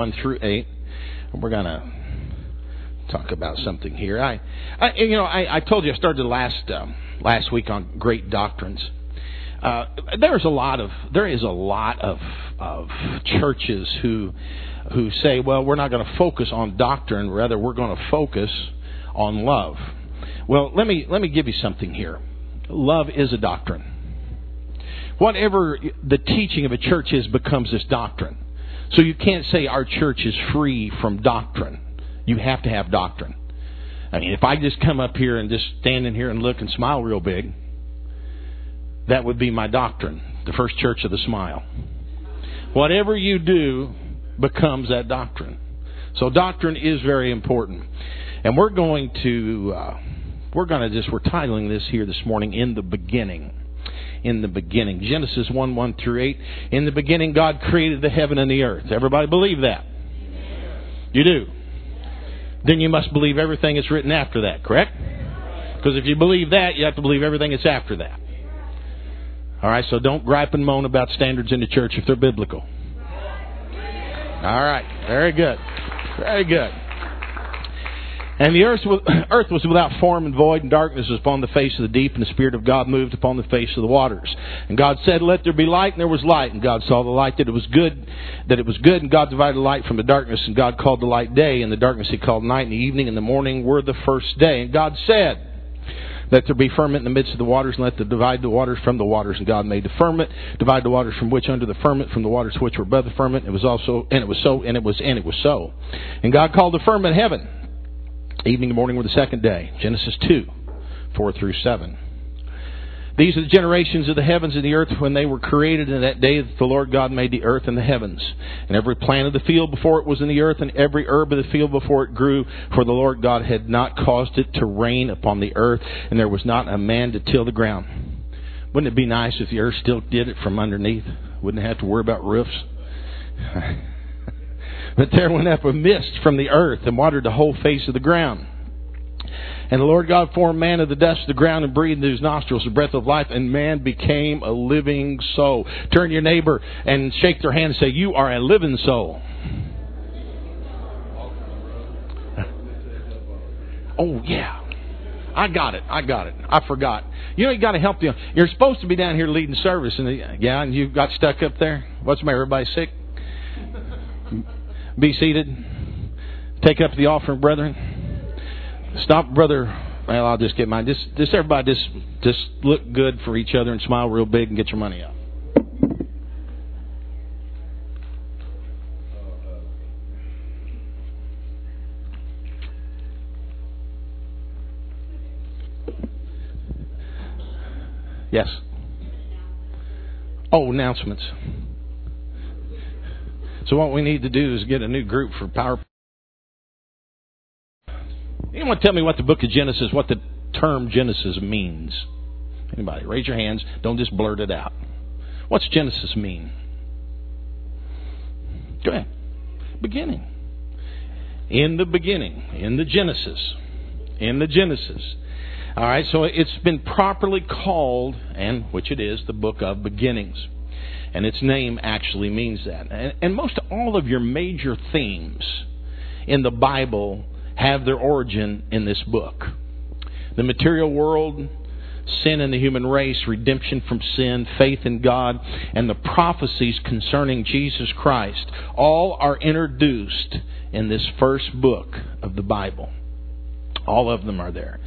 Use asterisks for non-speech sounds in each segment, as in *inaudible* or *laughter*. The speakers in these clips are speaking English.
1 through 8. We're going to talk about something here. I, I you know, I, I told you I started last um, last week on great doctrines. Uh, there's a lot of there is a lot of of churches who who say, well, we're not going to focus on doctrine, rather we're going to focus on love. Well, let me let me give you something here. Love is a doctrine. Whatever the teaching of a church is becomes this doctrine. So you can't say our church is free from doctrine. You have to have doctrine. I mean, if I just come up here and just stand in here and look and smile real big, that would be my doctrine, the first church of the smile. Whatever you do becomes that doctrine. So doctrine is very important. And we're going to uh, we're going to just we're titling this here this morning in the beginning in the beginning. Genesis 1 1 through 8. In the beginning, God created the heaven and the earth. Everybody believe that? You do? Then you must believe everything that's written after that, correct? Because if you believe that, you have to believe everything that's after that. All right, so don't gripe and moan about standards in the church if they're biblical. All right, very good. Very good. And the earth was, *clears throat* earth was without form and void, and darkness was upon the face of the deep, and the Spirit of God moved upon the face of the waters. And God said, Let there be light, and there was light. And God saw the light that it was good, that it was good, and God divided the light from the darkness, and God called the light day, and the darkness he called night, and the evening and the morning were the first day. And God said, let there be firmament in the midst of the waters, and let them divide the waters from the waters. And God made the firmament, divide the waters from which under the firmament, from the waters which were above the firmament. It was also, and it was so, and it was, and it was so. And God called the firmament heaven. Evening and morning were the second day. Genesis 2, 4 through 7. These are the generations of the heavens and the earth when they were created in that day that the Lord God made the earth and the heavens. And every plant of the field before it was in the earth, and every herb of the field before it grew, for the Lord God had not caused it to rain upon the earth, and there was not a man to till the ground. Wouldn't it be nice if the earth still did it from underneath? Wouldn't have to worry about roofs. *laughs* But there went up a mist from the earth and watered the whole face of the ground. And the Lord God formed man of the dust of the ground and breathed into his nostrils the breath of life, and man became a living soul. Turn your neighbor and shake their hand and say, You are a living soul. Oh, yeah. I got it. I got it. I forgot. You know, you got to help them. You're supposed to be down here leading service, and yeah, and you got stuck up there. What's the matter? Everybody sick? Be seated. Take up the offering, brethren. Stop, brother. Well, I'll just get mine. Just, just everybody, just, just look good for each other and smile real big and get your money out. Yes. Oh, announcements. So what we need to do is get a new group for Power. Anyone tell me what the book of Genesis, what the term Genesis means? Anybody? Raise your hands. Don't just blurt it out. What's Genesis mean? Go ahead. Beginning. In the beginning. In the Genesis. In the Genesis. All right, so it's been properly called, and which it is, the book of beginnings and its name actually means that. And, and most all of your major themes in the Bible have their origin in this book. The material world, sin in the human race, redemption from sin, faith in God, and the prophecies concerning Jesus Christ all are introduced in this first book of the Bible. All of them are there.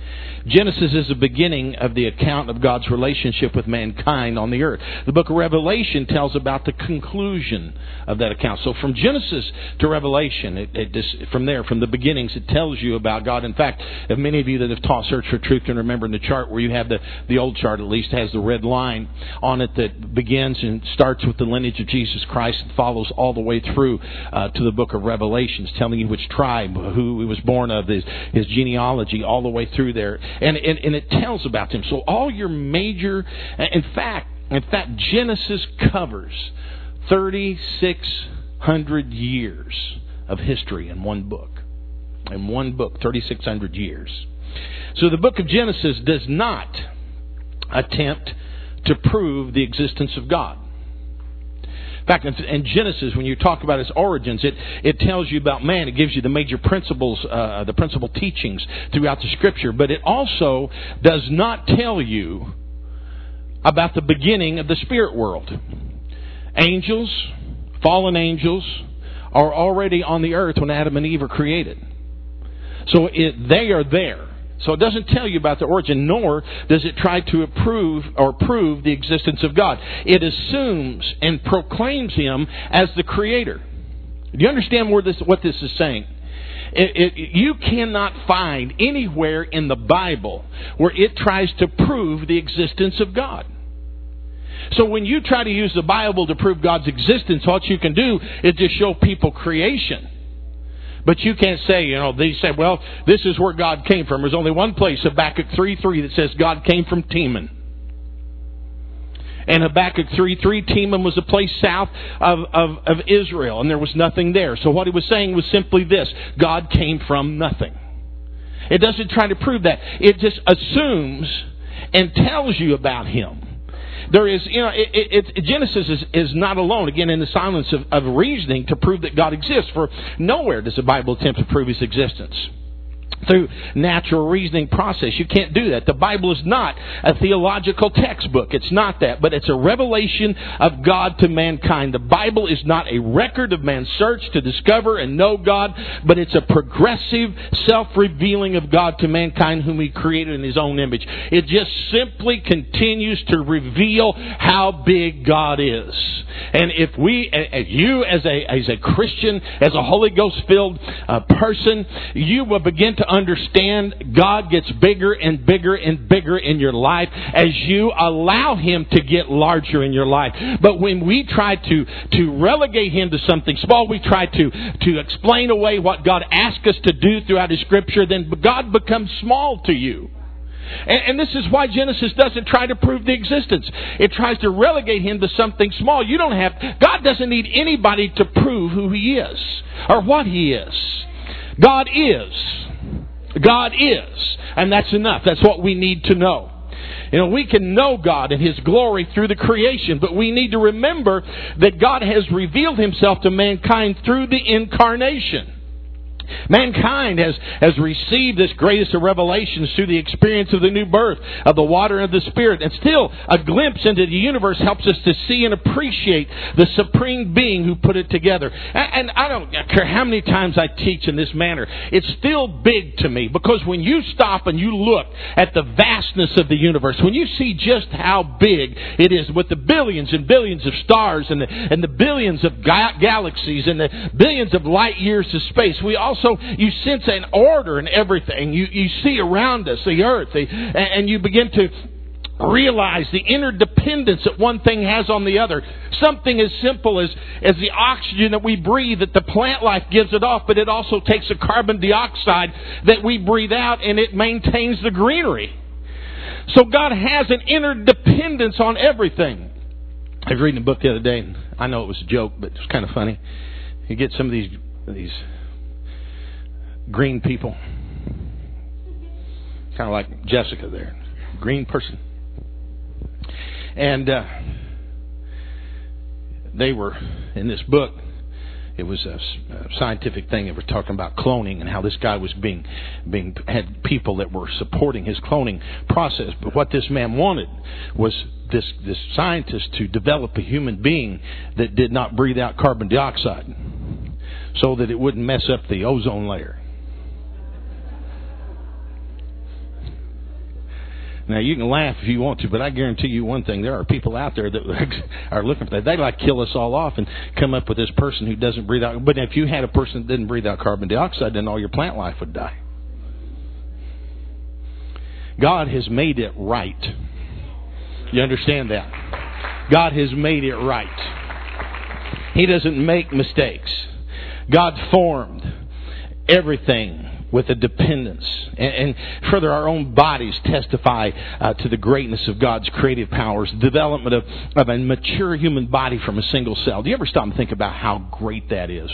Genesis is the beginning of the account of God's relationship with mankind on the earth. The book of Revelation tells about the conclusion of that account. So from Genesis to Revelation, it, it just, from there, from the beginnings, it tells you about God. In fact, if many of you that have taught Search for Truth can remember in the chart where you have the, the old chart at least has the red line on it that begins and starts with the lineage of Jesus Christ and follows all the way through uh, to the book of Revelations, telling you which tribe, who he was born of, his, his genealogy, all the way through there and, and, and it tells about them. So all your major, in fact, in fact, Genesis covers 3,600 years of history in one book. In one book, 3,600 years. So the book of Genesis does not attempt to prove the existence of God. In fact, in Genesis, when you talk about its origins, it, it tells you about man. It gives you the major principles, uh, the principal teachings throughout the Scripture. But it also does not tell you about the beginning of the spirit world. Angels, fallen angels, are already on the earth when Adam and Eve are created. So it, they are there. So it doesn't tell you about the origin, nor does it try to approve or prove the existence of God. It assumes and proclaims Him as the Creator. Do you understand where this, what this is saying? It, it, you cannot find anywhere in the Bible where it tries to prove the existence of God. So when you try to use the Bible to prove God's existence, what you can do is just show people creation. But you can't say, you know, they say, well, this is where God came from. There's only one place, Habakkuk 3 3, that says God came from Teman. And Habakkuk 3 3, Teman was a place south of, of, of Israel, and there was nothing there. So what he was saying was simply this, God came from nothing. It doesn't try to prove that. It just assumes and tells you about him. There is, you know, it, it, it, Genesis is, is not alone, again, in the silence of, of reasoning to prove that God exists, for nowhere does the Bible attempt to prove his existence through natural reasoning process. You can't do that. The Bible is not a theological textbook. It's not that, but it's a revelation of God to mankind. The Bible is not a record of man's search to discover and know God, but it's a progressive self-revealing of God to mankind whom he created in his own image. It just simply continues to reveal how big God is. And if we, as you as a, as a Christian, as a Holy Ghost filled uh, person, you will begin to understand God gets bigger and bigger and bigger in your life as you allow Him to get larger in your life. But when we try to, to relegate Him to something small, we try to, to explain away what God asks us to do throughout His Scripture, then God becomes small to you. And, and, this is why Genesis doesn't try to prove the existence. It tries to relegate him to something small. You don't have, God doesn't need anybody to prove who he is or what he is. God is. God is. And that's enough. That's what we need to know. You know, we can know God and His glory through the creation, but we need to remember that God has revealed Himself to mankind through the incarnation. Mankind has, has received this greatest of revelations through the experience of the new birth, of the water and of the Spirit. And still, a glimpse into the universe helps us to see and appreciate the supreme being who put it together. And, and I don't care how many times I teach in this manner, it's still big to me because when you stop and you look at the vastness of the universe, when you see just how big it is with the billions and billions of stars and the, and the billions of ga- galaxies and the billions of light years of space, we all also you sense an order in everything. You you see around us the earth, the, and you begin to realize the interdependence that one thing has on the other. Something as simple as, as the oxygen that we breathe, that the plant life gives it off, but it also takes the carbon dioxide that we breathe out and it maintains the greenery. So God has an interdependence on everything. I was reading a book the other day, and I know it was a joke, but it was kind of funny. You get some of these these green people. Kind of like Jessica there, green person. And uh, they were in this book. It was a, scientific thing. They were talking about cloning and how this guy was being being had people that were supporting his cloning process. But what this man wanted was this this scientist to develop a human being that did not breathe out carbon dioxide, so that it wouldn't mess up the ozone layer. Now you can laugh if you want to, but I guarantee you one thing: there are people out there that *laughs* are looking for that. They like kill us all off and come up with this person who doesn't breathe out. But if you had a person that didn't breathe out carbon dioxide, then all your plant life would die. God has made it right. You understand that? God has made it right. He doesn't make mistakes. God formed everything with a dependence. And, and further, our own bodies testify uh, to the greatness of God's creative powers, the development of, of a mature human body from a single cell. Do you ever stop and think about how great that is?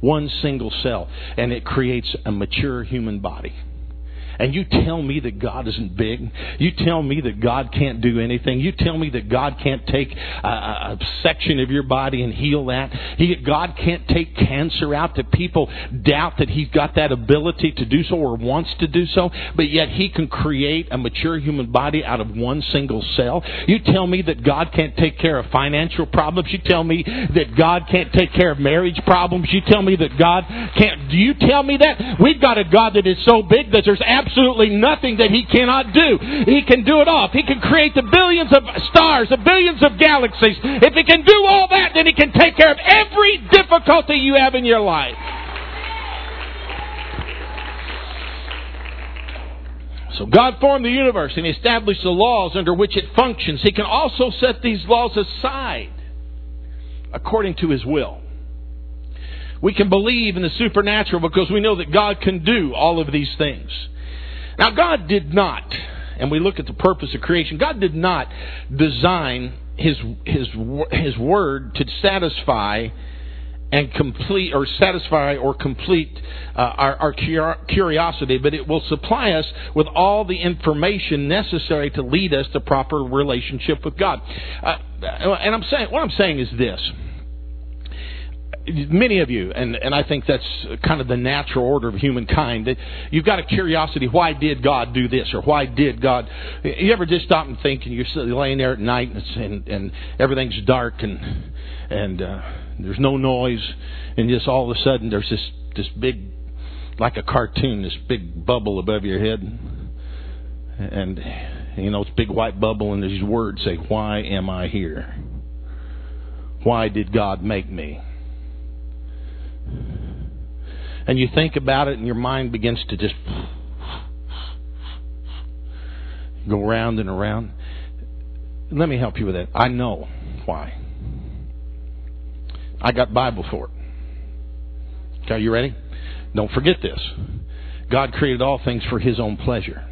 One single cell, and it creates a mature human body. And you tell me that God isn't big. You tell me that God can't do anything. You tell me that God can't take a, a section of your body and heal that. He, God can't take cancer out. That people doubt that He's got that ability to do so or wants to do so. But yet He can create a mature human body out of one single cell. You tell me that God can't take care of financial problems. You tell me that God can't take care of marriage problems. You tell me that God can't. Do you tell me that? We've got a God that is so big that there's absolutely nothing that He cannot do. He can do it all. He can create the billions of stars, the billions of galaxies. If He can do all that, then He can take care of every difficulty you have in your life. So God formed the universe and He established the laws under which it functions. He can also set these laws aside according to His will. We can believe in the supernatural because we know that God can do all of these things. Now, God did not, and we look at the purpose of creation, God did not design His, His, His Word to satisfy and complete or satisfy or complete uh, our, our curiosity, but it will supply us with all the information necessary to lead us to proper relationship with God. Uh, and I'm saying what I'm saying is this many of you, and, and I think that's kind of the natural order of humankind, that you've got a curiosity, why did God do this, or why did God... You ever just stop and think, and you're laying there at night, and, and, everything's dark, and, and uh, there's no noise, and just all of a sudden there's this, this big, like a cartoon, this big bubble above your head, and, you know, it's big white bubble, and these words say, why am I here? Why did God make me? And you think about it and your mind begins to just go round and around. Let me help you with that. I know why. I got Bible for it. Okay, you ready? Don't forget this. God created all things for his own pleasure.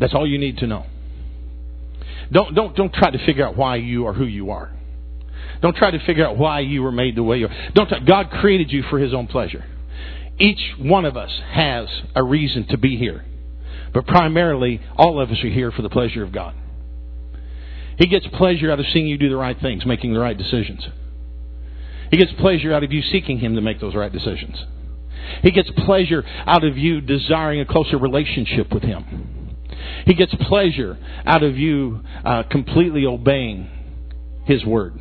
That's all you need to know. Don't don't don't try to figure out why you are who you are. Don't try to figure out why you were made the way you are. Don't try, God created you for His own pleasure. Each one of us has a reason to be here. But primarily, all of us are here for the pleasure of God. He gets pleasure out of seeing you do the right things, making the right decisions. He gets pleasure out of you seeking Him to make those right decisions. He gets pleasure out of you desiring a closer relationship with Him. He gets pleasure out of you uh, completely obeying His Word.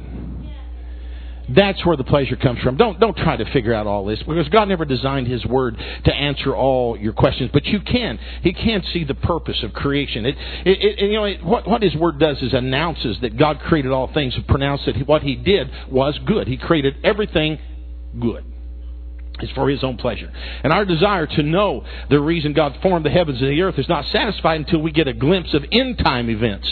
That's where the pleasure comes from. Don't don't try to figure out all this because God never designed His Word to answer all your questions, but you can. He can't see the purpose of creation. It, it, it you know it, what what His Word does is announces that God created all things and pronounced that what He did was good. He created everything good. It's for His own pleasure. And our desire to know the reason God formed the heavens and the earth is not satisfied until we get a glimpse of end time events.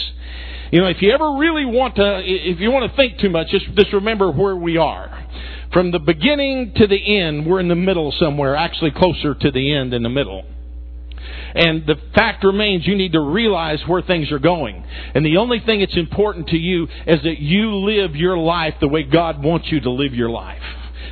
You know, if you ever really want to, if you want to think too much, just, just remember where we are. From the beginning to the end, we're in the middle somewhere, actually closer to the end in the middle. And the fact remains you need to realize where things are going. And the only thing that's important to you is that you live your life the way God wants you to live your life.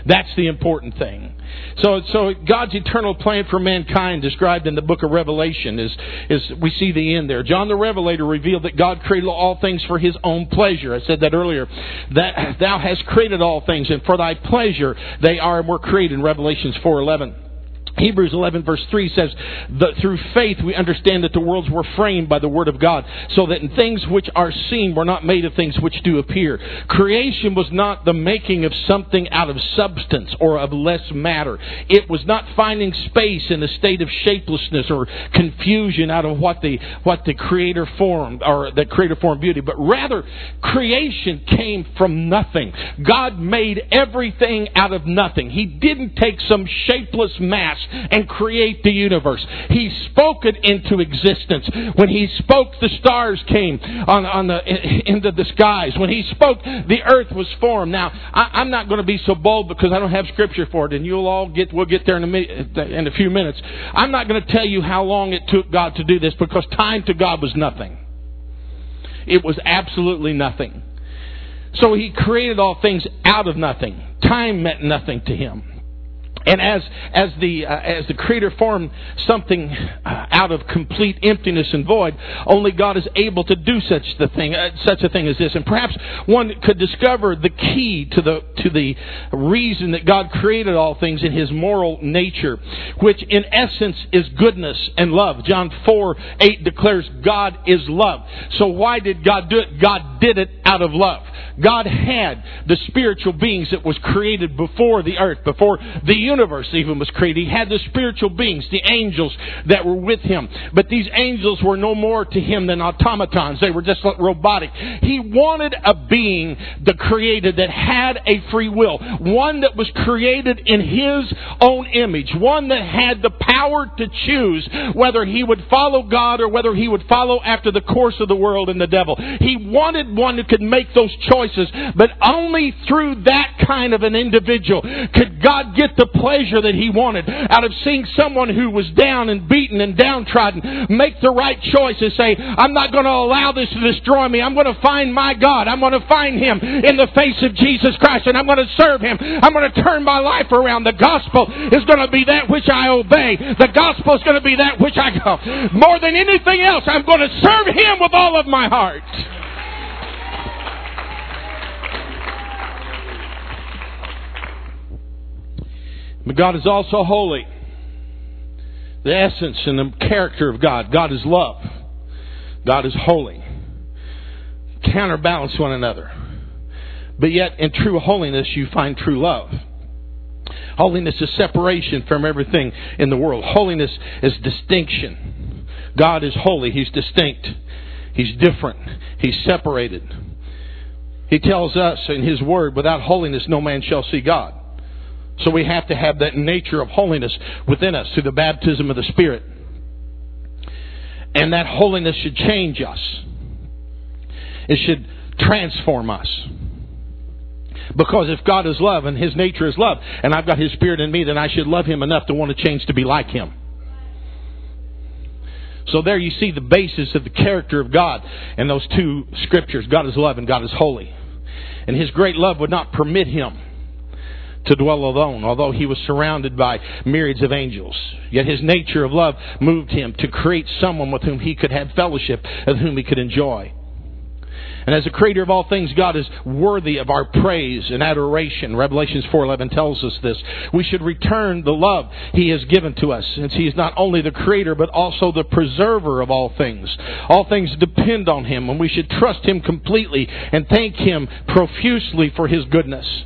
That's the important thing. So, so God's eternal plan for mankind, described in the book of Revelation, is, is we see the end there. John the Revelator revealed that God created all things for His own pleasure. I said that earlier. That Thou hast created all things, and for Thy pleasure they are and were created. In Revelations four eleven. Hebrews 11 verse 3 says that through faith we understand that the worlds were framed by the word of God so that in things which are seen were not made of things which do appear. Creation was not the making of something out of substance or of less matter. It was not finding space in a state of shapelessness or confusion out of what the, what the creator formed or the creator formed beauty, but rather creation came from nothing. God made everything out of nothing. He didn't take some shapeless mass and create the universe. He spoke it into existence. When he spoke, the stars came on, on the, into the skies. When he spoke, the earth was formed. Now, I, am not going to be so bold because I don't have scripture for it, and you'll all get, we'll get there in a, in a few minutes. I'm not going to tell you how long it took God to do this because time to God was nothing. It was absolutely nothing. So he created all things out of nothing. Time meant nothing to him. And as as the uh, as the Creator formed something uh, out of complete emptiness and void, only God is able to do such the thing uh, such a thing as this. And perhaps one could discover the key to the to the reason that God created all things in His moral nature, which in essence is goodness and love. John four eight declares God is love. So why did God do it? God did it out of love. God had the spiritual beings that was created before the earth, before the universe even was created. He had the spiritual beings, the angels that were with him. But these angels were no more to him than automatons. They were just like robotic. He wanted a being, the created, that had a free will. One that was created in his own image. One that had the power to choose whether he would follow God or whether he would follow after the course of the world and the devil. He wanted one who could make those choices, but only through that kind of an individual could God get the pleasure that he wanted out of seeing someone who was down and beaten and downtrodden make the right choice and say, I'm not going to allow this to destroy me. I'm going to find my God. I'm going to find him in the face of Jesus Christ and I'm going to serve him. I'm going to turn my life around. The gospel is going to be that which I obey. The gospel is going to be that which I go. More than anything else, I'm going to serve him with all of my heart. But God is also holy. The essence and the character of God. God is love. God is holy. Counterbalance one another. But yet, in true holiness, you find true love. Holiness is separation from everything in the world. Holiness is distinction. God is holy. He's distinct. He's different. He's separated. He tells us in His Word, without holiness no man shall see God. So we have to have that nature of holiness within us through the baptism of the Spirit. And that holiness should change us. It should transform us. Because if God is love and His nature is love, and I've got His Spirit in me, then I should love Him enough to want to change to be like Him. So there you see the basis of the character of God in those two scriptures. God is love and God is holy. And His great love would not permit Him to dwell alone, although he was surrounded by myriads of angels. Yet his nature of love moved him to create someone with whom he could have fellowship and whom he could enjoy. And as the creator of all things, God is worthy of our praise and adoration. Revelations 4:11 tells us this. We should return the love he has given to us, since he is not only the creator but also the preserver of all things. All things depend on him, and we should trust him completely and thank him profusely for his goodness.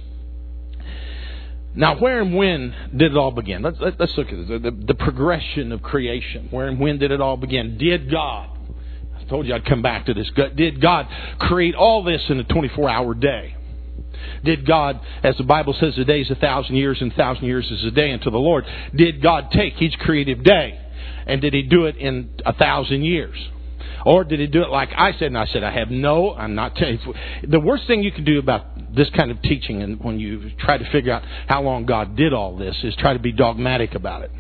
Now, where and when did it all begin? Let's, let's look at it. The, the, progression of creation. Where and when did it all begin? Did God, I told you I'd come back to this, did God create all this in a 24 hour day? Did God, as the Bible says, a day is a thousand years and a thousand years is a day unto the Lord, did God take each creative day and did He do it in a thousand years? Or did he do it like I said? And I said, I have no, I'm not telling you. The worst thing you can do about this kind of teaching and when you try to figure out how long God did all this is try to be dogmatic about it.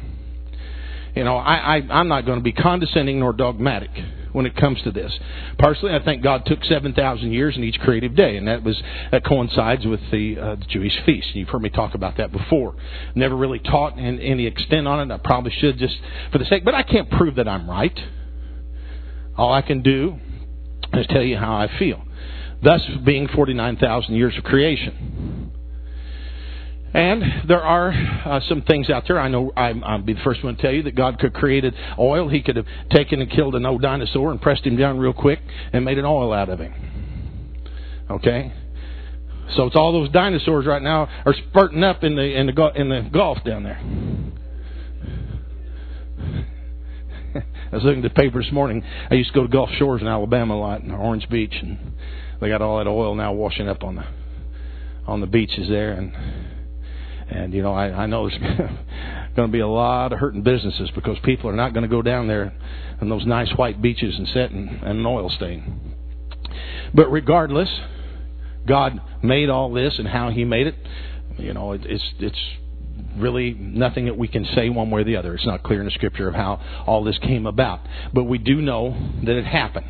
You know, I, I, I'm not going to be condescending nor dogmatic when it comes to this. Personally, I think God took 7,000 years in each creative day, and that was that coincides with the, uh, the Jewish feast. You've heard me talk about that before. Never really taught in any extent on it. I probably should just for the sake, but I can't prove that I'm right. All I can do is tell you how I feel. Thus, being 49,000 years of creation. And there are uh, some things out there. I know I'm, I'll be the first one to tell you that God could have created oil. He could have taken and killed an old dinosaur and pressed him down real quick and made an oil out of him. Okay, so it's all those dinosaurs right now are spurting up in the in the in the Gulf down there. *laughs* I was looking at the paper this morning. I used to go to Gulf Shores in Alabama a lot, in Orange Beach, and they got all that oil now washing up on the on the beaches there, and and you know I, I know there's *laughs* going to be a lot of hurting businesses because people are not going to go down there on those nice white beaches and sit in, an oil stain. But regardless, God made all this and how He made it. You know, it, it's it's really nothing that we can say one way or the other. It's not clear in the scripture of how all this came about. But we do know that it happened.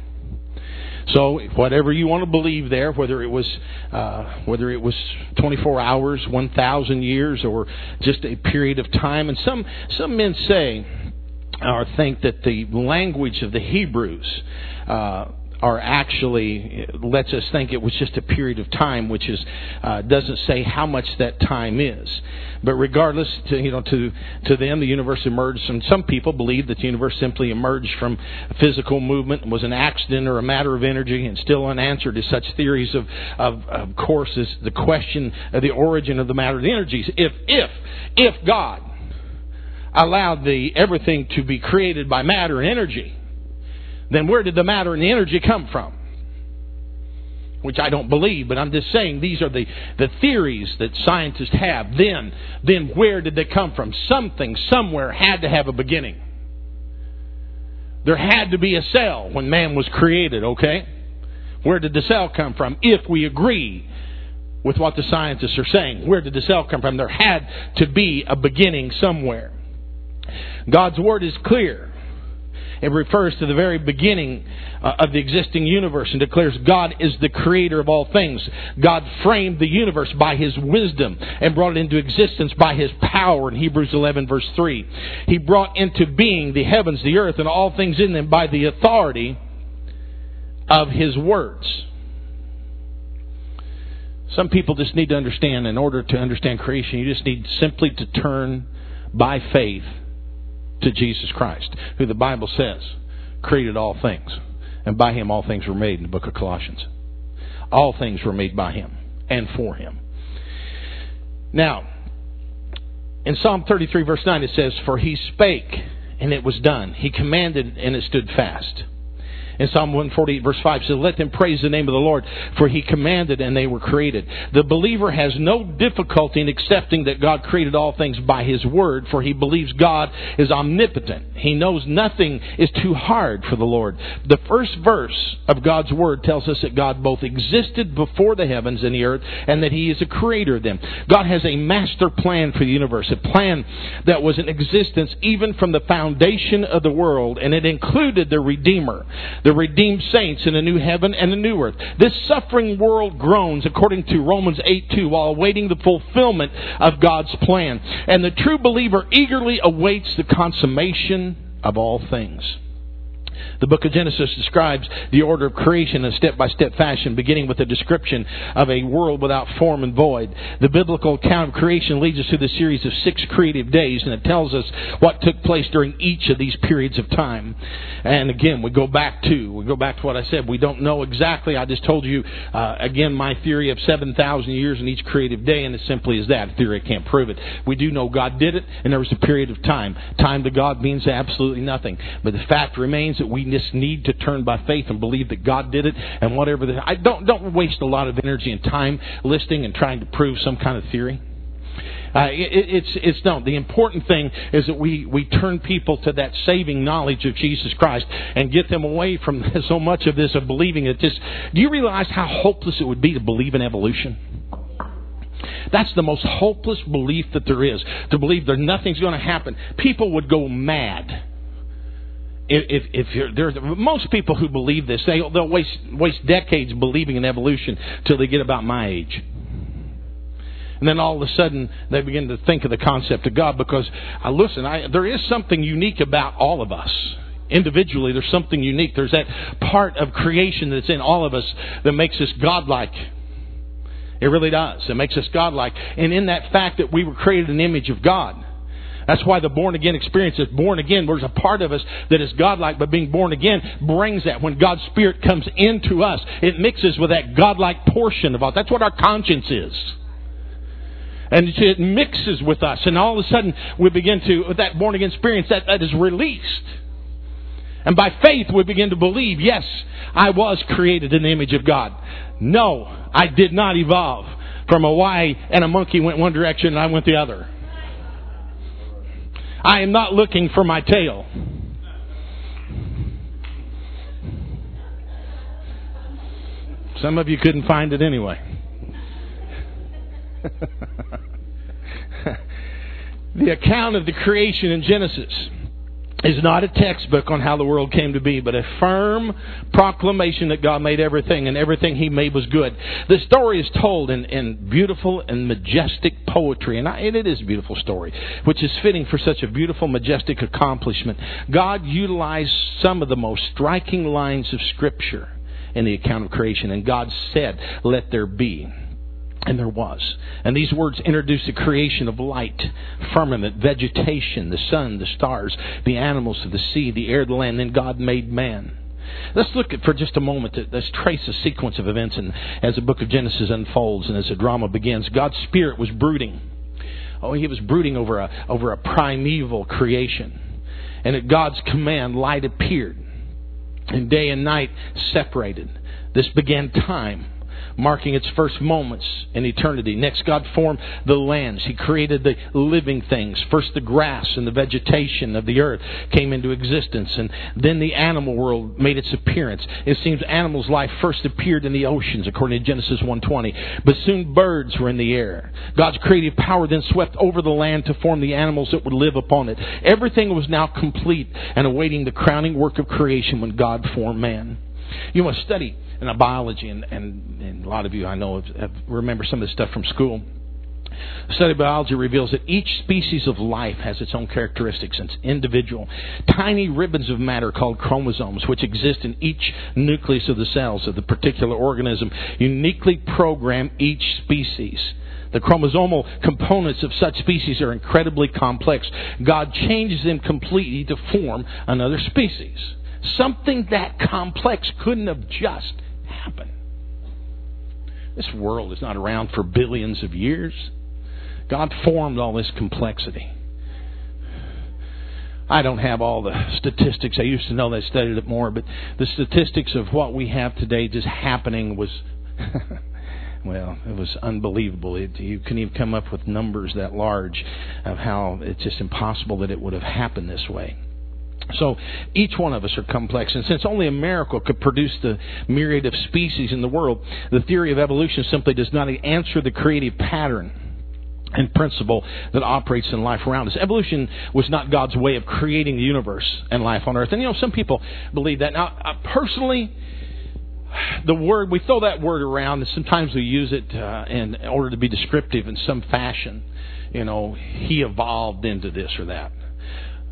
So whatever you want to believe there, whether it was uh, whether it was 24 hours, 1,000 years, or just a period of time, and some some men say or think that the language of the Hebrews. Uh, are actually lets us think it was just a period of time, which is uh, doesn't say how much that time is. But regardless, to, you know, to to them, the universe emerged. And some people believe that the universe simply emerged from physical movement was an accident or a matter of energy, and still unanswered is such theories of of, of course is the question of the origin of the matter of the energies. If if if God allowed the everything to be created by matter and energy then where did the matter and the energy come from? Which I don't believe, but I'm just saying these are the, the theories that scientists have. Then, then where did they come from? Something somewhere had to have a beginning. There had to be a cell when man was created, okay? Where did the cell come from? If we agree with what the scientists are saying, where did the cell come from? There had to be a beginning somewhere. God's Word is clear. It refers to the very beginning uh, of the existing universe and declares God is the creator of all things. God framed the universe by his wisdom and brought it into existence by his power in Hebrews 11 verse 3. He brought into being the heavens, the earth, and all things in them by the authority of his words. Some people just need to understand, in order to understand creation, you just need simply to turn by faith to Jesus Christ, who the Bible says created all things. And by him all things were made in the book of Colossians. All things were made by him and for him. Now, in Psalm 33, verse 9, it says, For he spake, and it was done. He commanded, and it stood fast in Psalm 148 verse 5 says, Let them praise the name of the Lord, for he commanded and they were created. The believer has no difficulty in accepting that God created all things by his word, for he believes God is omnipotent. He knows nothing is too hard for the Lord. The first verse of God's word tells us that God both existed before the heavens and the earth, and that he is a creator of them. God has a master plan for the universe, a plan that was in existence even from the foundation of the world, and it included the Redeemer the redeemed saints in a new heaven and a new earth. This suffering world groans, according to Romans 8 2, while awaiting the fulfillment of God's plan. And the true believer eagerly awaits the consummation of all things. The book of Genesis describes the order of creation in a step by step fashion, beginning with a description of a world without form and void. The biblical account of creation leads us through the series of six creative days, and it tells us what took place during each of these periods of time. And again, we go back to we go back to what I said. We don't know exactly. I just told you uh, again my theory of seven thousand years in each creative day, and it simply is that theory. I can't prove it. We do know God did it, and there was a period of time. Time to God means absolutely nothing, but the fact remains that we just need to turn by faith and believe that God did it and whatever. The, I don't don't waste a lot of energy and time listing and trying to prove some kind of theory. Uh, it, it's it's no. The important thing is that we we turn people to that saving knowledge of Jesus Christ and get them away from *laughs* so much of this of believing it. Just do you realize how hopeless it would be to believe in evolution? That's the most hopeless belief that there is. To believe that nothing's going to happen. People would go mad if, if you're, there's most people who believe this, they, they'll waste waste decades believing in evolution till they get about my age. And then all of a sudden they begin to think of the concept of God because, uh, listen, I, there is something unique about all of us. Individually, there's something unique. There's that part of creation that's in all of us that makes us godlike. It really does. It makes us godlike. And in that fact that we were created in the image of God, that's why the born again experience is born again. There's a part of us that is godlike, but being born again brings that. When God's Spirit comes into us, it mixes with that godlike portion of us. That's what our conscience is. And it mixes with us, and all of a sudden we begin to, with that born again experience, that, that is released. And by faith, we begin to believe, yes, I was created in the image of God. No, I did not evolve from a Y and a monkey went one direction and I went the other. I am not looking for my tail. Some of you couldn't find it anyway. *laughs* the account of the creation in Genesis is not a textbook on how the world came to be, but a firm proclamation that God made everything and everything He made was good. The story is told in, in beautiful and majestic poetry, and, I, and it is a beautiful story, which is fitting for such a beautiful, majestic accomplishment. God utilized some of the most striking lines of Scripture in the account of creation, and God said, Let there be. And there was. And these words introduce the creation of light, firmament, vegetation, the sun, the stars, the animals of the sea, the air, the land. Then God made man. Let's look at for just a moment. Let's trace a sequence of events, and as the book of Genesis unfolds and as the drama begins, God's spirit was brooding. Oh, he was brooding over a over a primeval creation, and at God's command, light appeared, and day and night separated. This began time marking its first moments in eternity. Next, God formed the lands. He created the living things. First, the grass and the vegetation of the earth came into existence, and then the animal world made its appearance. It seems animals' life first appeared in the oceans, according to Genesis 1:20, but soon birds were in the air. God's creative power then swept over the land to form the animals that would live upon it. Everything was now complete and awaiting the crowning work of creation when God formed man. You must study in biology, and, and, and a lot of you I know have, have remember some of this stuff from school. Study of biology reveals that each species of life has its own characteristics and it's individual. Tiny ribbons of matter called chromosomes, which exist in each nucleus of the cells of the particular organism, uniquely program each species. The chromosomal components of such species are incredibly complex. God changes them completely to form another species. Something that complex couldn't have just happen. This world is not around for billions of years. God formed all this complexity. I don't have all the statistics. I used to know that studied it more, but the statistics of what we have today just happening was, *laughs* well, it was unbelievable. It, you couldn't even come up with numbers that large of how it's just impossible that it would have happened this way. So each one of us are complex, and since only a miracle could produce the myriad of species in the world, the theory of evolution simply does not answer the creative pattern and principle that operates in life around us. Evolution was not God's way of creating the universe and life on earth. And you know, some people believe that. Now, uh, personally, the word we throw that word around, and sometimes we use it uh, in order to be descriptive in some fashion. You know, he evolved into this or that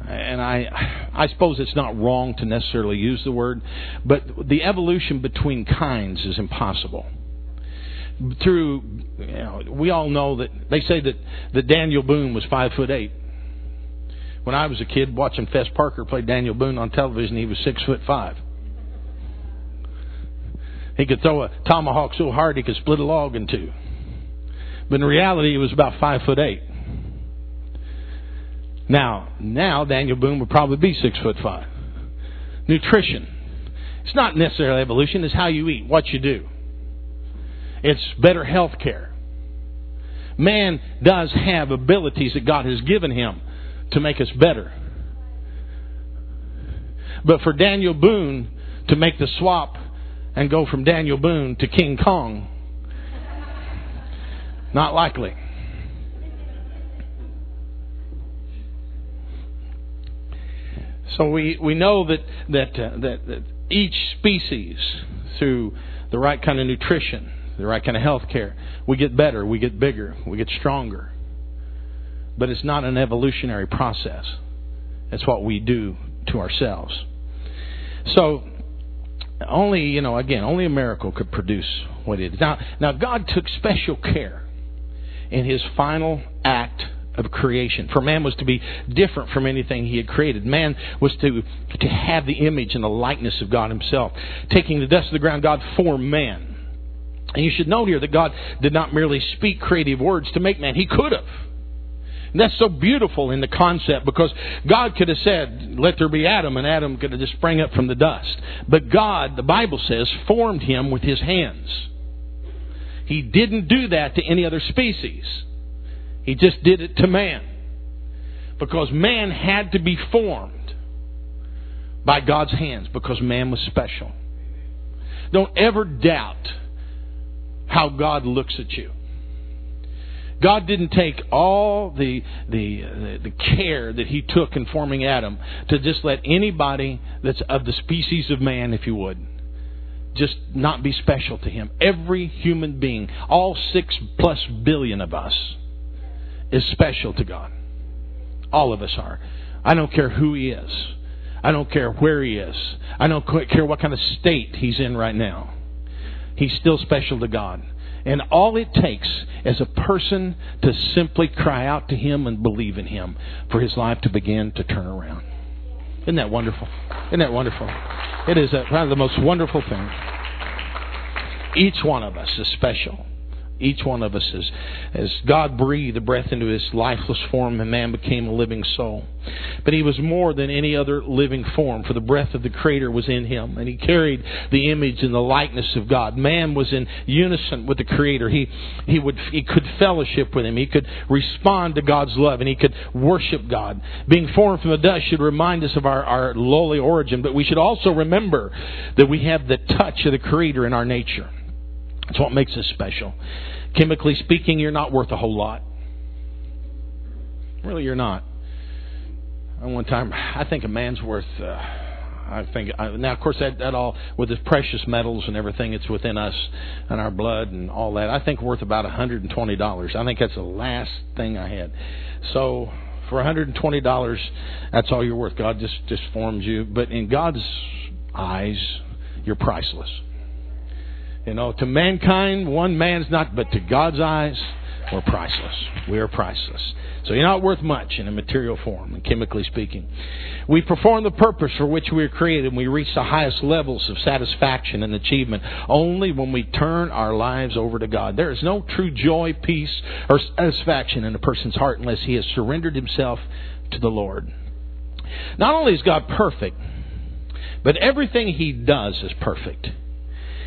and I, I suppose it's not wrong to necessarily use the word, but the evolution between kinds is impossible. Through, you know, we all know that they say that, that Daniel Boone was five foot eight. When I was a kid watching Fess Parker play Daniel Boone on television, he was six foot five. He could throw a tomahawk so hard he could split a log in two. But in reality, he was about five foot eight. Now, now Daniel Boone would probably be six foot five. Nutrition. It's not necessarily evolution, it's how you eat, what you do. It's better health care. Man does have abilities that God has given him to make us better. But for Daniel Boone to make the swap and go from Daniel Boone to King Kong, not likely. So we, we know that, that, uh, that, that each species, through the right kind of nutrition, the right kind of health care, we get better, we get bigger, we get stronger. But it's not an evolutionary process. It's what we do to ourselves. So, only, you know, again, only a miracle could produce what it is. Now, now God took special care in his final act of creation. For man was to be different from anything he had created. Man was to, to have the image and the likeness of God himself. Taking the dust of the ground, God formed man. And you should note here that God did not merely speak creative words to make man. He could have. And that's so beautiful in the concept because God could have said, let there be Adam, and Adam could have just sprang up from the dust. But God, the Bible says, formed him with his hands. He didn't do that to any other species. He just did it to man. Because man had to be formed by God's hands because man was special. Don't ever doubt how God looks at you. God didn't take all the, the, the, care that He took in forming Adam to just let anybody that's of the species of man, if you would, just not be special to Him. Every human being, all six plus billion of us, is special to God. All of us are. I don't care who He is. I don't care where He is. I don't care what kind of state He's in right now. He's still special to God. And all it takes is a person to simply cry out to Him and believe in Him for His life to begin to turn around. Isn't that wonderful? Isn't that wonderful? It is of the most wonderful things. Each one of us is special. Each one of us is, as God breathed the breath into his lifeless form, and man became a living soul. But he was more than any other living form, for the breath of the Creator was in him, and he carried the image and the likeness of God. Man was in unison with the Creator. He he would he could fellowship with him. He could respond to God's love, and he could worship God. Being formed from the dust should remind us of our, our lowly origin, but we should also remember that we have the touch of the Creator in our nature. That's what makes us special. Chemically speaking, you're not worth a whole lot. Really, you're not. At one time, I think a man's worth. Uh, I think uh, now, of course, that that all with the precious metals and everything, it's within us and our blood and all that. I think worth about hundred and twenty dollars. I think that's the last thing I had. So for hundred and twenty dollars, that's all you're worth. God just just forms you, but in God's eyes, you're priceless. You know, to mankind, one man's not, but to God's eyes, we're priceless. We are priceless. So you're not worth much in a material form, and chemically speaking. We perform the purpose for which we are created, and we reach the highest levels of satisfaction and achievement only when we turn our lives over to God. There is no true joy, peace, or satisfaction in a person's heart unless he has surrendered himself to the Lord. Not only is God perfect, but everything he does is perfect.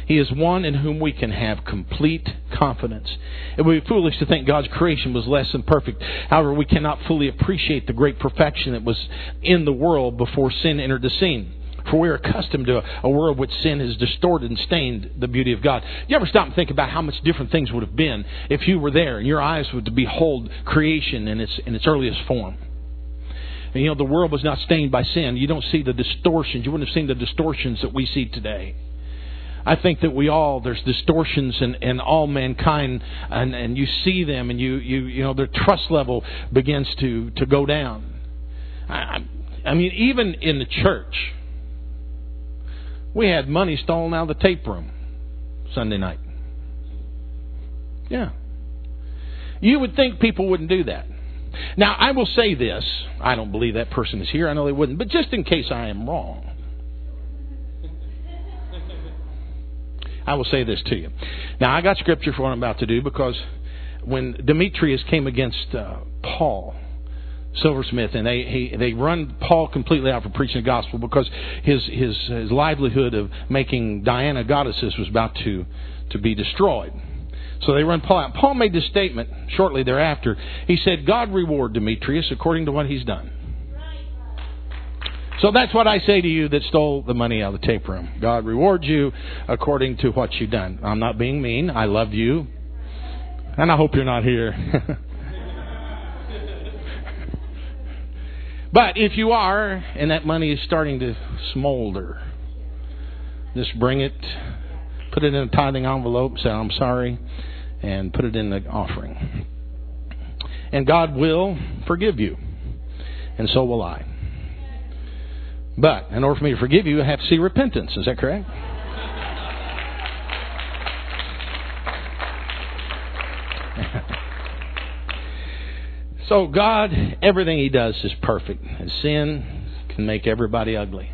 He is one in whom we can have complete confidence. It would be foolish to think God's creation was less than perfect. However, we cannot fully appreciate the great perfection that was in the world before sin entered the scene. For we are accustomed to a, world which sin has distorted and stained the beauty of God. You ever stop and think about how much different things would have been if you were there and your eyes would behold creation in its in its earliest form? And, you know, the world was not stained by sin. You don't see the distortions. You wouldn't have seen the distortions that we see today. I think that we all there's distortions in, in all mankind, and, and you see them, and you you you know their trust level begins to to go down. I, I mean, even in the church, we had money stolen out of the tape room Sunday night. Yeah. You would think people wouldn't do that. Now, I will say this. I don't believe that person is here. I know they wouldn't. But just in case I am wrong, I will say this to you. Now, I got scripture for what I'm about to do because when Demetrius came against uh, Paul, silversmith, and they he, they run Paul completely out for preaching the gospel because his his his livelihood of making Diana goddesses was about to to be destroyed. So they run Paul out. Paul made this statement shortly thereafter. He said, "God reward Demetrius according to what he's done." So that's what I say to you that stole the money out of the tape room. God rewards you according to what you've done. I'm not being mean. I love you. And I hope you're not here. *laughs* but if you are, and that money is starting to smolder, just bring it, put it in a tithing envelope, say, I'm sorry, and put it in the offering. And God will forgive you. And so will I. But in order for me to forgive you, I have to see repentance. Is that correct? *laughs* so God, everything He does is perfect. And sin can make everybody ugly.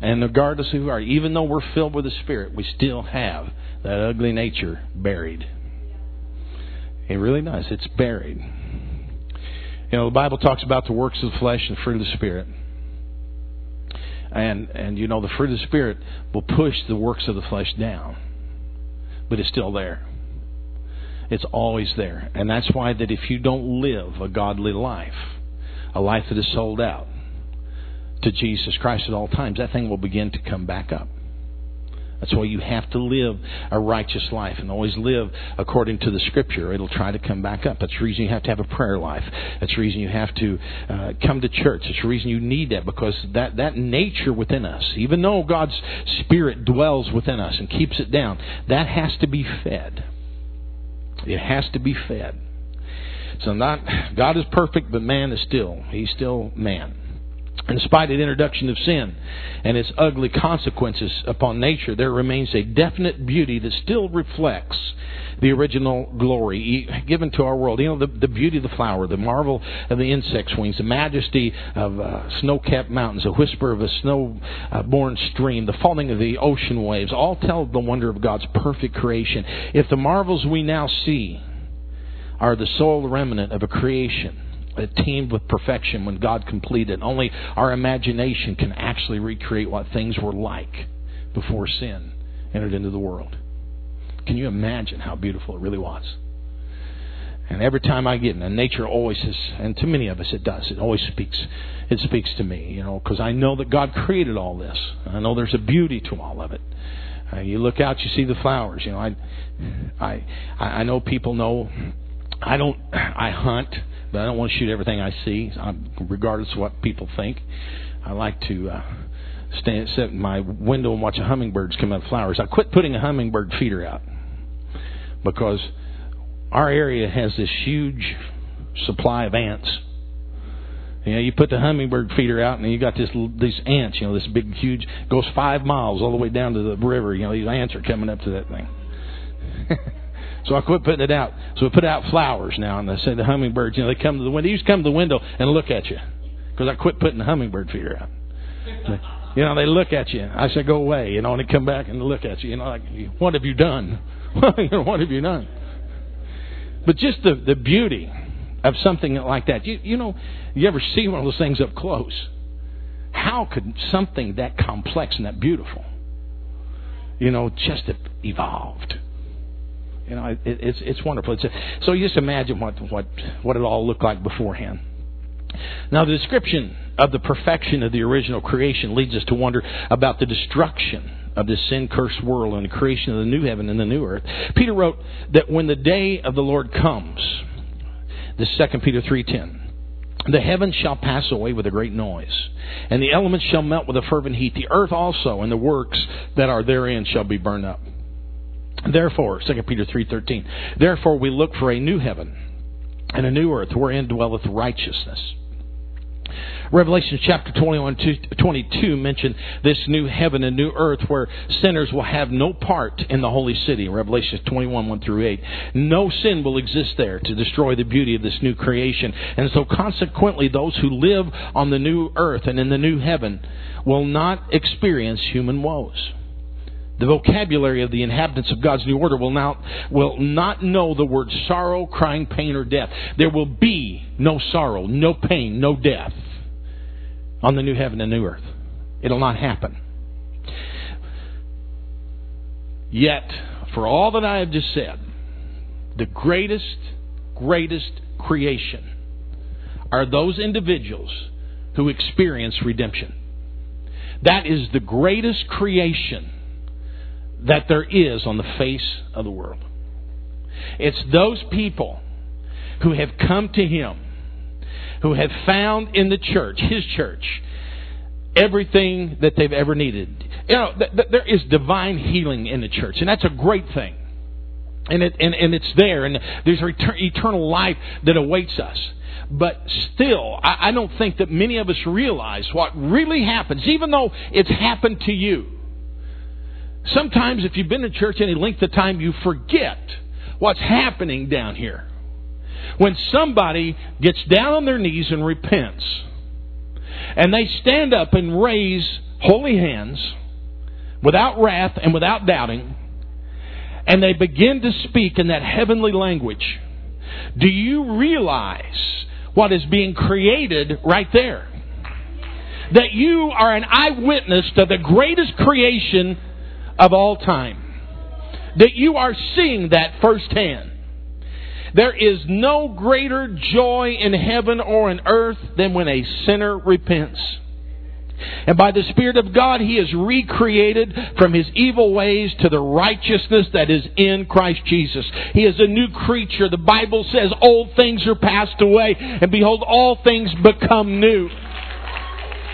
And regardless of who we are, even though we're filled with the Spirit, we still have that ugly nature buried. It really does. It's buried. You know, the Bible talks about the works of the flesh and the fruit of the Spirit and and you know the fruit of the spirit will push the works of the flesh down but it's still there. It's always there. And that's why that if you don't live a godly life a life that is sold out to Jesus Christ at all times that thing will begin to come back up That's why you have to live a righteous life and always live according to the Scripture. It'll try to come back up. That's the reason you have to have a prayer life. That's the reason you have to uh, come to church. That's the reason you need that because that, that nature within us, even though God's Spirit dwells within us and keeps it down, that has to be fed. It has to be fed. So not God is perfect, but man is still he's still man. In spite of the introduction of sin and its ugly consequences upon nature, there remains a definite beauty that still reflects the original glory given to our world. You know, the, the beauty of the flower, the marvel of the insect's wings, the majesty of uh, snow capped mountains, the whisper of a snow born stream, the falling of the ocean waves, all tell the wonder of God's perfect creation. If the marvels we now see are the sole remnant of a creation that teemed with perfection when God completed. Only our imagination can actually recreate what things were like before sin entered into the world. Can you imagine how beautiful it really was? And every time I get in, and nature always has, and to many of us it does. It always speaks. It speaks to me, you know, because I know that God created all this. I know there's a beauty to all of it. Uh, you look out, you see the flowers. You know, I, I, I know people know I don't. I hunt, but I don't want to shoot everything I see, regardless of what people think. I like to uh, stand sit in my window and watch the hummingbirds come out of flowers. I quit putting a hummingbird feeder out because our area has this huge supply of ants. You know, you put the hummingbird feeder out, and you got this these ants. You know, this big, huge goes five miles all the way down to the river. You know, these ants are coming up to that thing. *laughs* So I quit putting it out. So we put out flowers now, and I say the hummingbirds, you know, they come to the window. They used to come to the window and look at you because I quit putting the hummingbird feeder out. You know, they look at you. I said, go away. You know, and they come back and look at you. You know, like, what have you done? *laughs* what have you done? But just the, the beauty of something like that. You, you know, you ever see one of those things up close? How could something that complex and that beautiful, you know, just have evolved? You know, it, it's it's wonderful. It's a, so you just imagine what what what it all looked like beforehand. Now, the description of the perfection of the original creation leads us to wonder about the destruction of this sin cursed world and the creation of the new heaven and the new earth. Peter wrote that when the day of the Lord comes, this Second Peter three ten. The heavens shall pass away with a great noise, and the elements shall melt with a fervent heat. The earth also and the works that are therein shall be burned up. Therefore, 2 Peter 3:13. Therefore we look for a new heaven and a new earth wherein dwelleth righteousness. Revelation chapter 21 22 mention this new heaven and new earth where sinners will have no part in the holy city. Revelation 21 1 through 8. No sin will exist there to destroy the beauty of this new creation. And so consequently those who live on the new earth and in the new heaven will not experience human woes. The vocabulary of the inhabitants of God's new order will not, will not know the word sorrow, crying, pain, or death. There will be no sorrow, no pain, no death on the new heaven and new earth. It'll not happen. Yet, for all that I have just said, the greatest, greatest creation are those individuals who experience redemption. That is the greatest creation that there is on the face of the world. It's those people who have come to Him, who have found in the church, His church, everything that they've ever needed. You know, th- th- there is divine healing in the church, and that's a great thing. And, it, and, and it's there, and there's eternal life that awaits us. But still, I, I don't think that many of us realize what really happens, even though it's happened to you. Sometimes, if you've been in church any length of time, you forget what's happening down here. When somebody gets down on their knees and repents, and they stand up and raise holy hands without wrath and without doubting, and they begin to speak in that heavenly language, do you realize what is being created right there? That you are an eyewitness to the greatest creation of all time. That you are seeing that firsthand. There is no greater joy in heaven or in earth than when a sinner repents. And by the Spirit of God, He is recreated from His evil ways to the righteousness that is in Christ Jesus. He is a new creature. The Bible says old things are passed away, and behold, all things become new.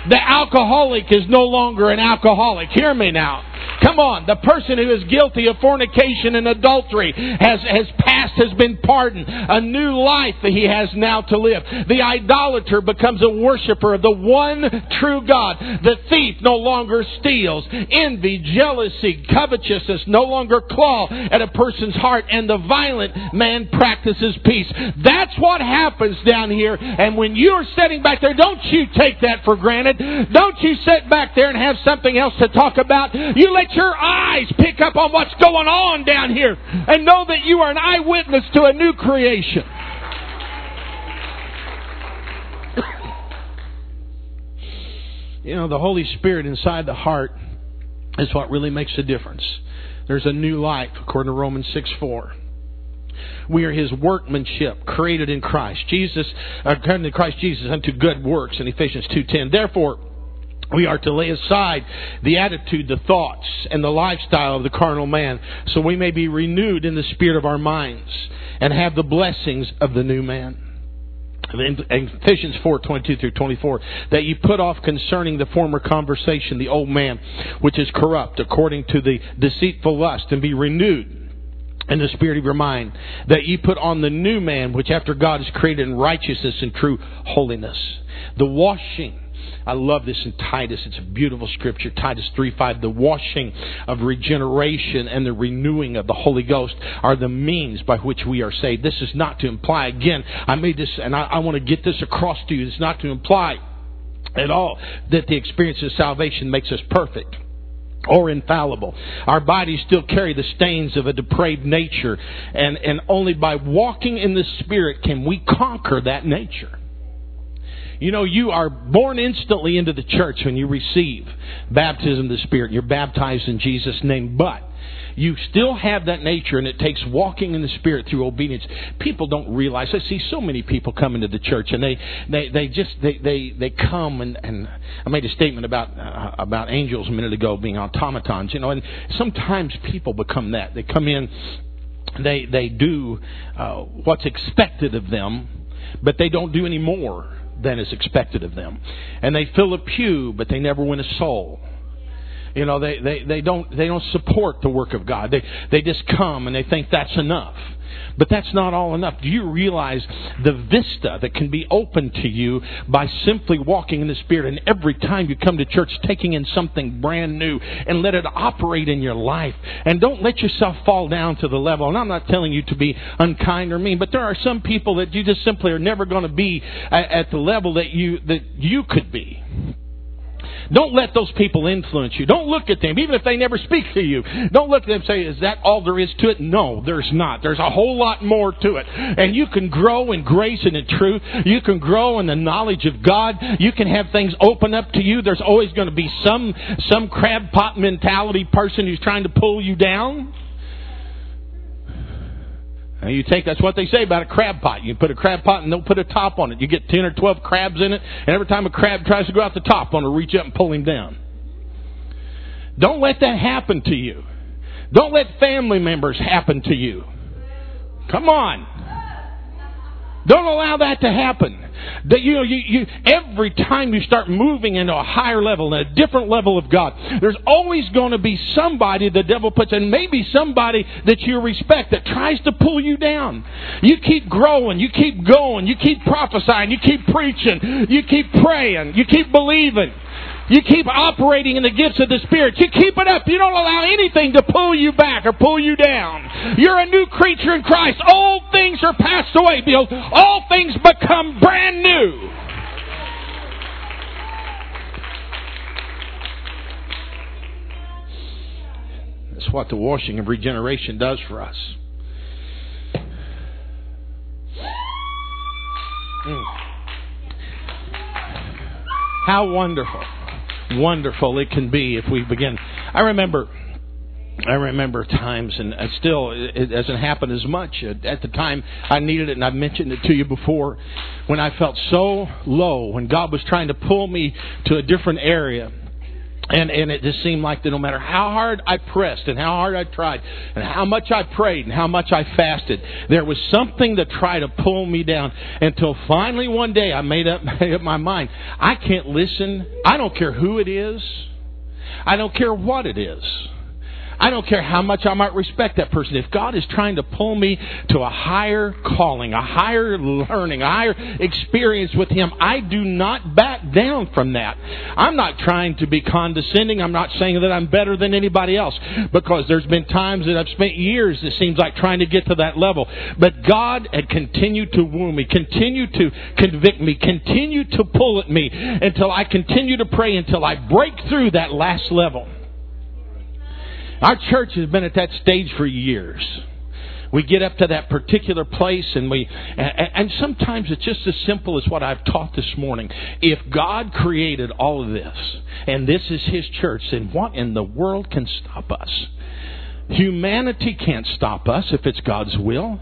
The alcoholic is no longer an alcoholic. Hear me now. Come on, the person who is guilty of fornication and adultery has, has passed, has been pardoned. A new life that he has now to live. The idolater becomes a worshiper of the one true God. The thief no longer steals. Envy, jealousy, covetousness no longer claw at a person's heart. And the violent man practices peace. That's what happens down here. And when you're sitting back there, don't you take that for granted. Don't you sit back there and have something else to talk about. You let your eyes pick up on what's going on down here and know that you are an eyewitness to a new creation. you know, the Holy Spirit inside the heart is what really makes a difference. There's a new life, according to Romans 6 4. We are his workmanship, created in Christ. Jesus, uh, according to Christ Jesus, unto good works in Ephesians 2.10. Therefore, we are to lay aside the attitude, the thoughts, and the lifestyle of the carnal man, so we may be renewed in the spirit of our minds and have the blessings of the new man. In Ephesians 4, 22 through 24, that you put off concerning the former conversation, the old man, which is corrupt according to the deceitful lust, and be renewed in the spirit of your mind, that you put on the new man, which after God is created in righteousness and true holiness. The washing I love this in Titus. It's a beautiful scripture. Titus 3 5. The washing of regeneration and the renewing of the Holy Ghost are the means by which we are saved. This is not to imply, again, I made this, and I, I want to get this across to you. It's not to imply at all that the experience of salvation makes us perfect or infallible. Our bodies still carry the stains of a depraved nature, and, and only by walking in the Spirit can we conquer that nature. You know, you are born instantly into the church when you receive baptism of the Spirit. You're baptized in Jesus' name. But you still have that nature, and it takes walking in the Spirit through obedience. People don't realize. I see so many people come into the church, and they they, they just they, they they come and and I made a statement about uh, about angels a minute ago being automatons. You know, and sometimes people become that. They come in, they they do uh, what's expected of them, but they don't do any more than is expected of them. And they fill a pew, but they never win a soul. You know, they, they, they don't they don't support the work of God. They they just come and they think that's enough. But that's not all enough. Do you realize the vista that can be opened to you by simply walking in the Spirit and every time you come to church taking in something brand new and let it operate in your life? And don't let yourself fall down to the level. And I'm not telling you to be unkind or mean, but there are some people that you just simply are never going to be at the level that you that you could be. Don't let those people influence you. Don't look at them, even if they never speak to you. Don't look at them and say, Is that all there is to it? No, there's not. There's a whole lot more to it. And you can grow in grace and in truth. You can grow in the knowledge of God. You can have things open up to you. There's always going to be some some crab pot mentality person who's trying to pull you down. And you take that's what they say about a crab pot. You put a crab pot and they'll put a top on it. You get ten or twelve crabs in it, and every time a crab tries to go out the top, on to reach up and pull him down. Don't let that happen to you. Don't let family members happen to you. Come on. Don't allow that to happen. That you know, you, you every time you start moving into a higher level, a different level of God, there's always going to be somebody the devil puts, and maybe somebody that you respect that tries to pull you down. You keep growing, you keep going, you keep prophesying, you keep preaching, you keep praying, you keep believing. You keep operating in the gifts of the Spirit. You keep it up. You don't allow anything to pull you back or pull you down. You're a new creature in Christ. Old things are passed away. Behold, all things become brand new. That's what the washing of regeneration does for us. Mm. How wonderful wonderful it can be if we begin. I remember I remember times, and still it hasn't happened as much. At the time, I needed it, and I've mentioned it to you before. When I felt so low, when God was trying to pull me to a different area, and and it just seemed like that no matter how hard I pressed and how hard I tried and how much I prayed and how much I fasted, there was something that tried to pull me down until finally one day I made up, *laughs* made up my mind. I can't listen. I don't care who it is. I don't care what it is. I don't care how much I might respect that person. If God is trying to pull me to a higher calling, a higher learning, a higher experience with Him, I do not back down from that. I'm not trying to be condescending. I'm not saying that I'm better than anybody else because there's been times that I've spent years, it seems like, trying to get to that level. But God had continued to woo me, continued to convict me, continued to pull at me until I continue to pray until I break through that last level. Our church has been at that stage for years. We get up to that particular place and we, and sometimes it's just as simple as what I've taught this morning. If God created all of this and this is His church, then what in the world can stop us? Humanity can't stop us if it's God's will.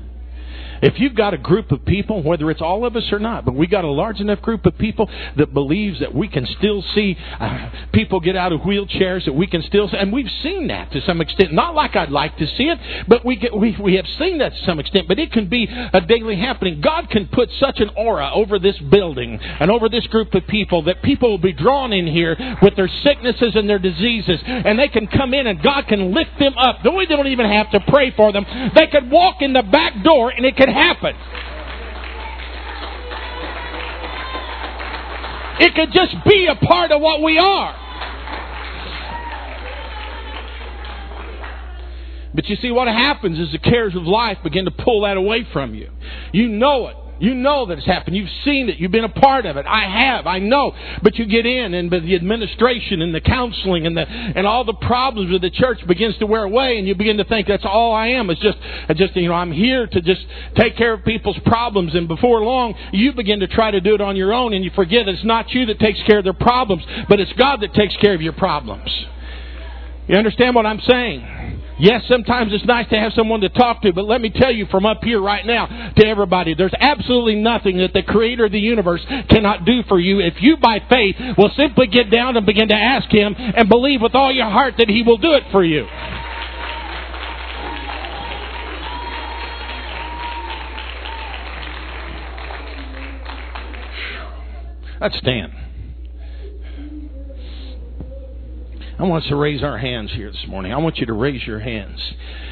If you've got a group of people, whether it's all of us or not, but we got a large enough group of people that believes that we can still see uh, people get out of wheelchairs, that we can still, and we've seen that to some extent. Not like I'd like to see it, but we get, we we have seen that to some extent. But it can be a daily happening. God can put such an aura over this building and over this group of people that people will be drawn in here with their sicknesses and their diseases, and they can come in and God can lift them up. We don't even have to pray for them. They could walk in the back door and it can happen. It could just be a part of what we are. But you see, what happens is the cares of life begin to pull that away from you. You know it. You know that it's happened. You've seen it. You've been a part of it. I have. I know. But you get in, and the administration and the counseling and the and all the problems with the church begins to wear away, and you begin to think that's all I am. It's just, just you know, I'm here to just take care of people's problems. And before long, you begin to try to do it on your own, and you forget it's not you that takes care of their problems, but it's God that takes care of your problems. You understand what I'm saying? Yes, sometimes it's nice to have someone to talk to, but let me tell you from up here right now to everybody, there's absolutely nothing that the creator of the universe cannot do for you if you by faith will simply get down and begin to ask him and believe with all your heart that he will do it for you. Let's stand. I want us to raise our hands here this morning. I want you to raise your hands.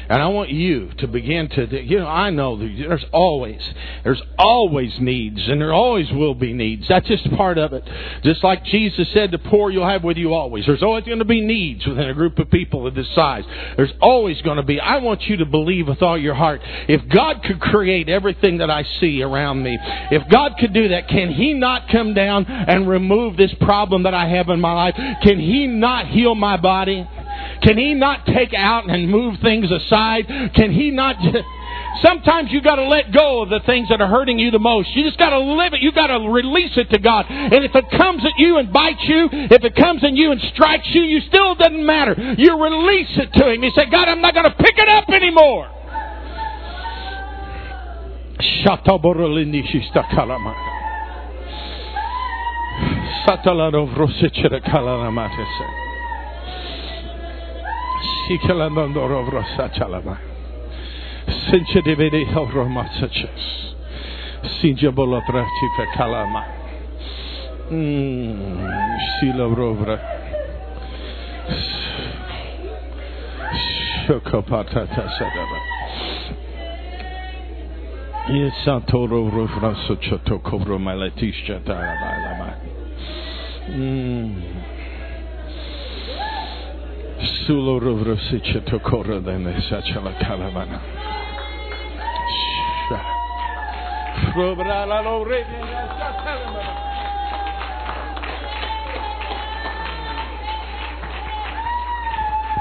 And I want you to begin to, you know, I know there's always, there's always needs, and there always will be needs. That's just part of it. Just like Jesus said, the poor you'll have with you always. There's always going to be needs within a group of people of this size. There's always going to be. I want you to believe with all your heart. If God could create everything that I see around me, if God could do that, can He not come down and remove this problem that I have in my life? Can He not heal my body? Can He not take out and move things aside? Can He not? *laughs* Sometimes you got to let go of the things that are hurting you the most. You just got to live it. You got to release it to God. And if it comes at you and bites you, if it comes at you and strikes you, you still doesn't matter. You release it to Him. You say, God, I'm not going to pick it up anymore. si che l'andando rovro sa chalama. Sinche de vede hovro matsaches. Sinche bolo trafci fe calama. Si la rovra. Shokopata tasadaba. Yes, Santoro Rufraso Chotokovro Maletish Chatarabala. Mmm. Sulo rovrosicha tokora dene sachala kalavana. Frobra la lore.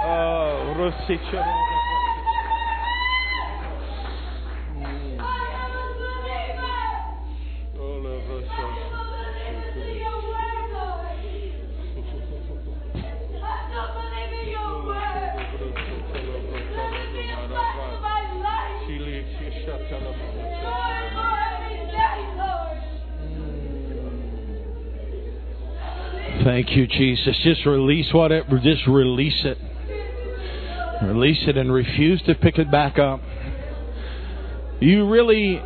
Oh, rosicha. Thank you, Jesus. Just release whatever. Just release it. Release it and refuse to pick it back up. You really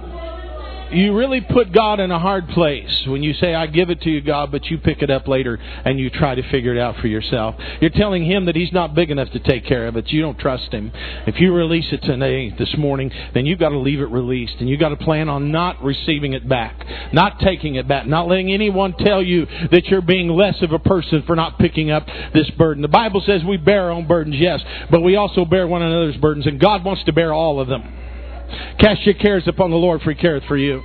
you really put God in a hard place when you say, I give it to you, God, but you pick it up later and you try to figure it out for yourself. You're telling Him that He's not big enough to take care of it. You don't trust Him. If you release it today, this morning, then you've got to leave it released and you've got to plan on not receiving it back, not taking it back, not letting anyone tell you that you're being less of a person for not picking up this burden. The Bible says we bear our own burdens, yes, but we also bear one another's burdens and God wants to bear all of them. Cast your cares upon the Lord, for He careth for you.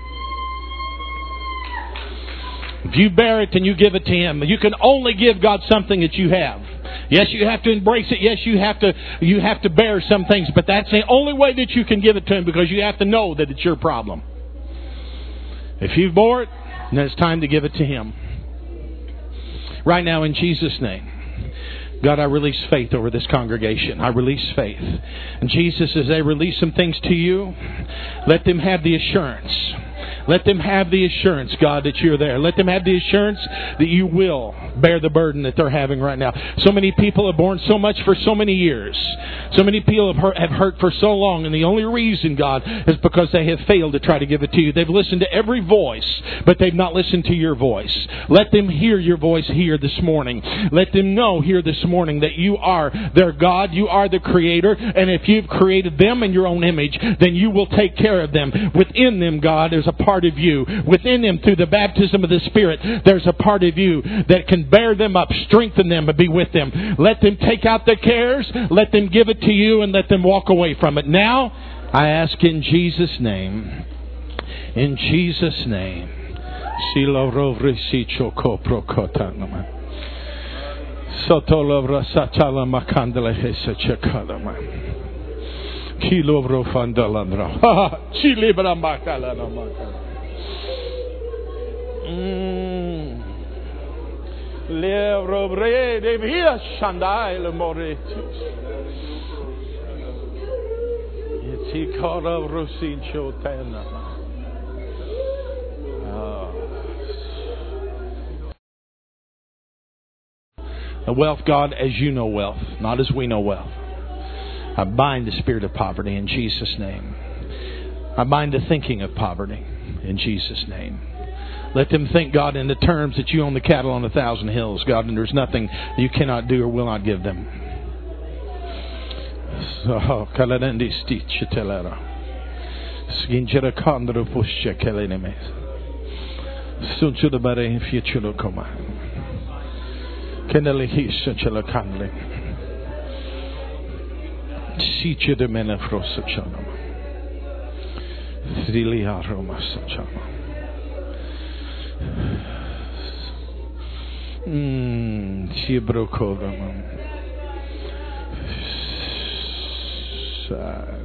If you bear it and you give it to Him, you can only give God something that you have. Yes, you have to embrace it. Yes, you have to you have to bear some things, but that's the only way that you can give it to Him because you have to know that it's your problem. If you bore it, then it's time to give it to Him. Right now, in Jesus' name. God, I release faith over this congregation. I release faith. And Jesus, as they release some things to you, let them have the assurance let them have the assurance, God, that you're there. Let them have the assurance that you will bear the burden that they're having right now. So many people have borne so much for so many years. So many people have hurt, have hurt for so long, and the only reason, God, is because they have failed to try to give it to you. They've listened to every voice, but they've not listened to your voice. Let them hear your voice here this morning. Let them know here this morning that you are their God, you are the Creator, and if you've created them in your own image, then you will take care of them. Within them, God, there's a part part of you. Within them, through the baptism of the Spirit, there's a part of you that can bear them up, strengthen them, and be with them. Let them take out their cares, let them give it to you, and let them walk away from it. Now, I ask in Jesus' name, in Jesus' name, hesa chakalama. Kilobro fandalandra. Makala. Mm. Levro bre de via shandai le rosin chotena. The wealth, God, as you know wealth, not as we know wealth. I bind the spirit of poverty in Jesus' name. I bind the thinking of poverty in Jesus' name. Let them think, God, in the terms that you own the cattle on a thousand hills, God, and there's nothing you cannot do or will not give them. Oh, keleneme. Siche de mena frosa chanama. Thrilia roma sachama. Mmm, Chibrokodama. Sigh.